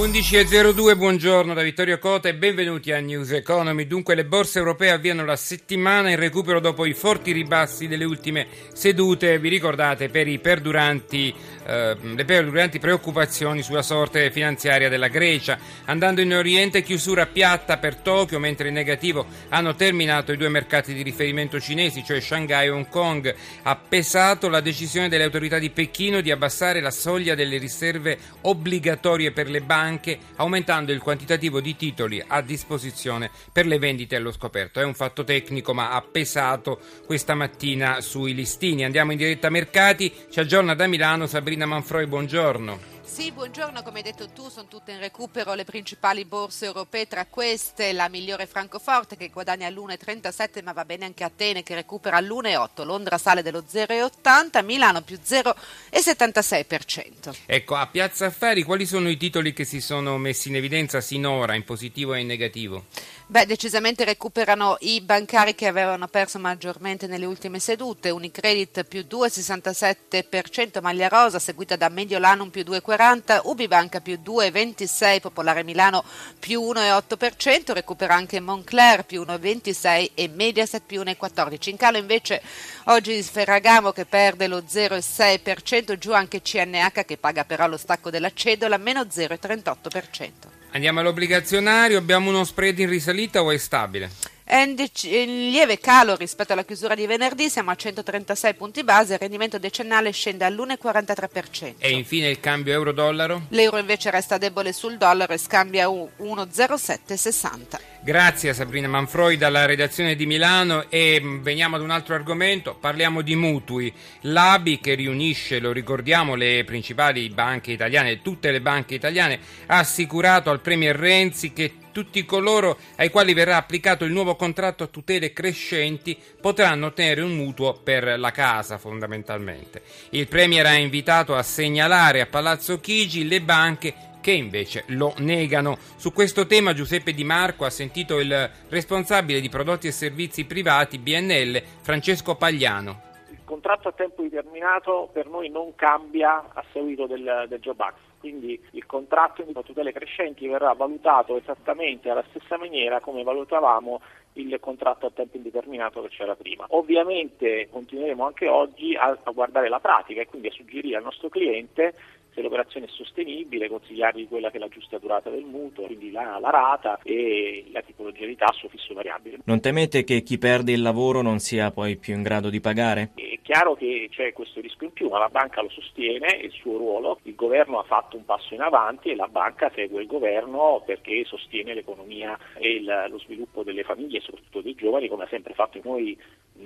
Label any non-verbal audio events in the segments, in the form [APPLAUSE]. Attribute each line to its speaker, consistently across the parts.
Speaker 1: 11.02, buongiorno da Vittorio Cota e benvenuti a News Economy. Dunque le borse europee avviano la settimana in recupero dopo i forti ribassi delle ultime sedute, vi ricordate, per perduranti, eh, le perduranti preoccupazioni sulla sorte finanziaria della Grecia. Andando in Oriente, chiusura piatta per Tokyo, mentre in negativo hanno terminato i due mercati di riferimento cinesi, cioè Shanghai e Hong Kong. Ha pesato la decisione delle autorità di Pechino di abbassare la soglia delle riserve obbligatorie per le banche anche aumentando il quantitativo di titoli a disposizione per le vendite allo scoperto. È un fatto tecnico ma ha pesato questa mattina sui listini. Andiamo in diretta mercati, ci aggiorna da Milano Sabrina Manfroi, buongiorno.
Speaker 2: Sì, buongiorno, come hai detto tu, sono tutte in recupero le principali borse europee, tra queste la migliore Francoforte che guadagna all'1,37 ma va bene anche Atene che recupera all'1,8, Londra sale dello 0,80, Milano più 0,76%.
Speaker 1: Ecco, a Piazza Affari quali sono i titoli che si sono messi in evidenza sinora in positivo e in negativo?
Speaker 2: Beh, decisamente recuperano i bancari che avevano perso maggiormente nelle ultime sedute. Unicredit più 2,67%, Maglia Rosa seguita da Mediolanum più 2,40%, Ubibanca più 2,26%, Popolare Milano più 1,8%, recupera anche Moncler più 1,26% e Mediaset più 1,14%. In calo invece oggi Ferragamo che perde lo 0,6%, giù anche CNH che paga però lo stacco della cedola meno 0,38%.
Speaker 1: Andiamo all'obbligazionario, abbiamo uno spread in risalita o è stabile?
Speaker 2: È in, dec- in, lieve calo rispetto alla chiusura di venerdì, siamo a 136 punti base, il rendimento decennale scende all'1,43%.
Speaker 1: E infine il cambio euro-dollaro?
Speaker 2: L'euro invece resta debole sul dollaro e scambia 1,0760.
Speaker 1: Grazie a Sabrina Manfroi dalla redazione di Milano e veniamo ad un altro argomento, parliamo di mutui. L'ABI che riunisce, lo ricordiamo, le principali banche italiane, tutte le banche italiane, ha assicurato al Premier Renzi che tutti coloro ai quali verrà applicato il nuovo contratto a tutele crescenti potranno ottenere un mutuo per la casa fondamentalmente. Il Premier ha invitato a segnalare a Palazzo Chigi le banche che invece lo negano. Su questo tema Giuseppe Di Marco ha sentito il responsabile di prodotti e servizi privati BNL, Francesco Pagliano.
Speaker 3: Il contratto a tempo determinato per noi non cambia a seguito del, del Job Act quindi il contratto di tutele crescenti verrà valutato esattamente alla stessa maniera come valutavamo il contratto a tempo indeterminato che c'era prima. Ovviamente continueremo anche oggi a, a guardare la pratica e quindi a suggerire al nostro cliente se l'operazione è sostenibile, consigliargli quella che è la giusta durata del mutuo, quindi la, la rata e la tipologia di tasso fisso variabile.
Speaker 4: Non temete che chi perde il lavoro non sia poi più in grado di pagare?
Speaker 3: È chiaro che c'è questo rischio in più, ma la banca lo sostiene, il suo ruolo, il governo ha fatto un passo in avanti e la banca segue il governo perché sostiene l'economia e il, lo sviluppo delle famiglie e soprattutto dei giovani come ha sempre fatto noi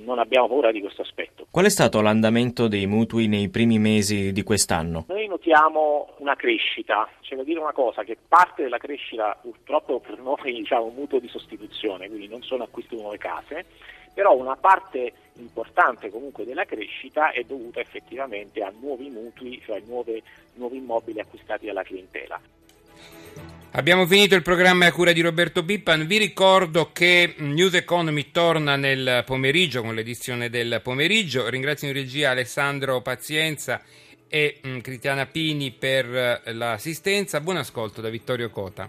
Speaker 3: non abbiamo paura di questo aspetto.
Speaker 4: Qual è stato l'andamento dei mutui nei primi mesi di quest'anno?
Speaker 3: Noi notiamo una crescita, c'è da dire una cosa, che parte della crescita purtroppo per noi [LAUGHS] diciamo un mutuo di sostituzione, quindi non sono acquisti di nuove case, però una parte importante comunque della crescita è dovuta effettivamente a nuovi mutui, cioè nuove, nuovi immobili acquistati dalla clientela.
Speaker 1: Abbiamo finito il programma a cura di Roberto Bippan. Vi ricordo che News Economy torna nel pomeriggio con l'edizione del pomeriggio. Ringrazio in regia Alessandro Pazienza e mm, Cristiana Pini per eh, l'assistenza. Buon ascolto da Vittorio Cota.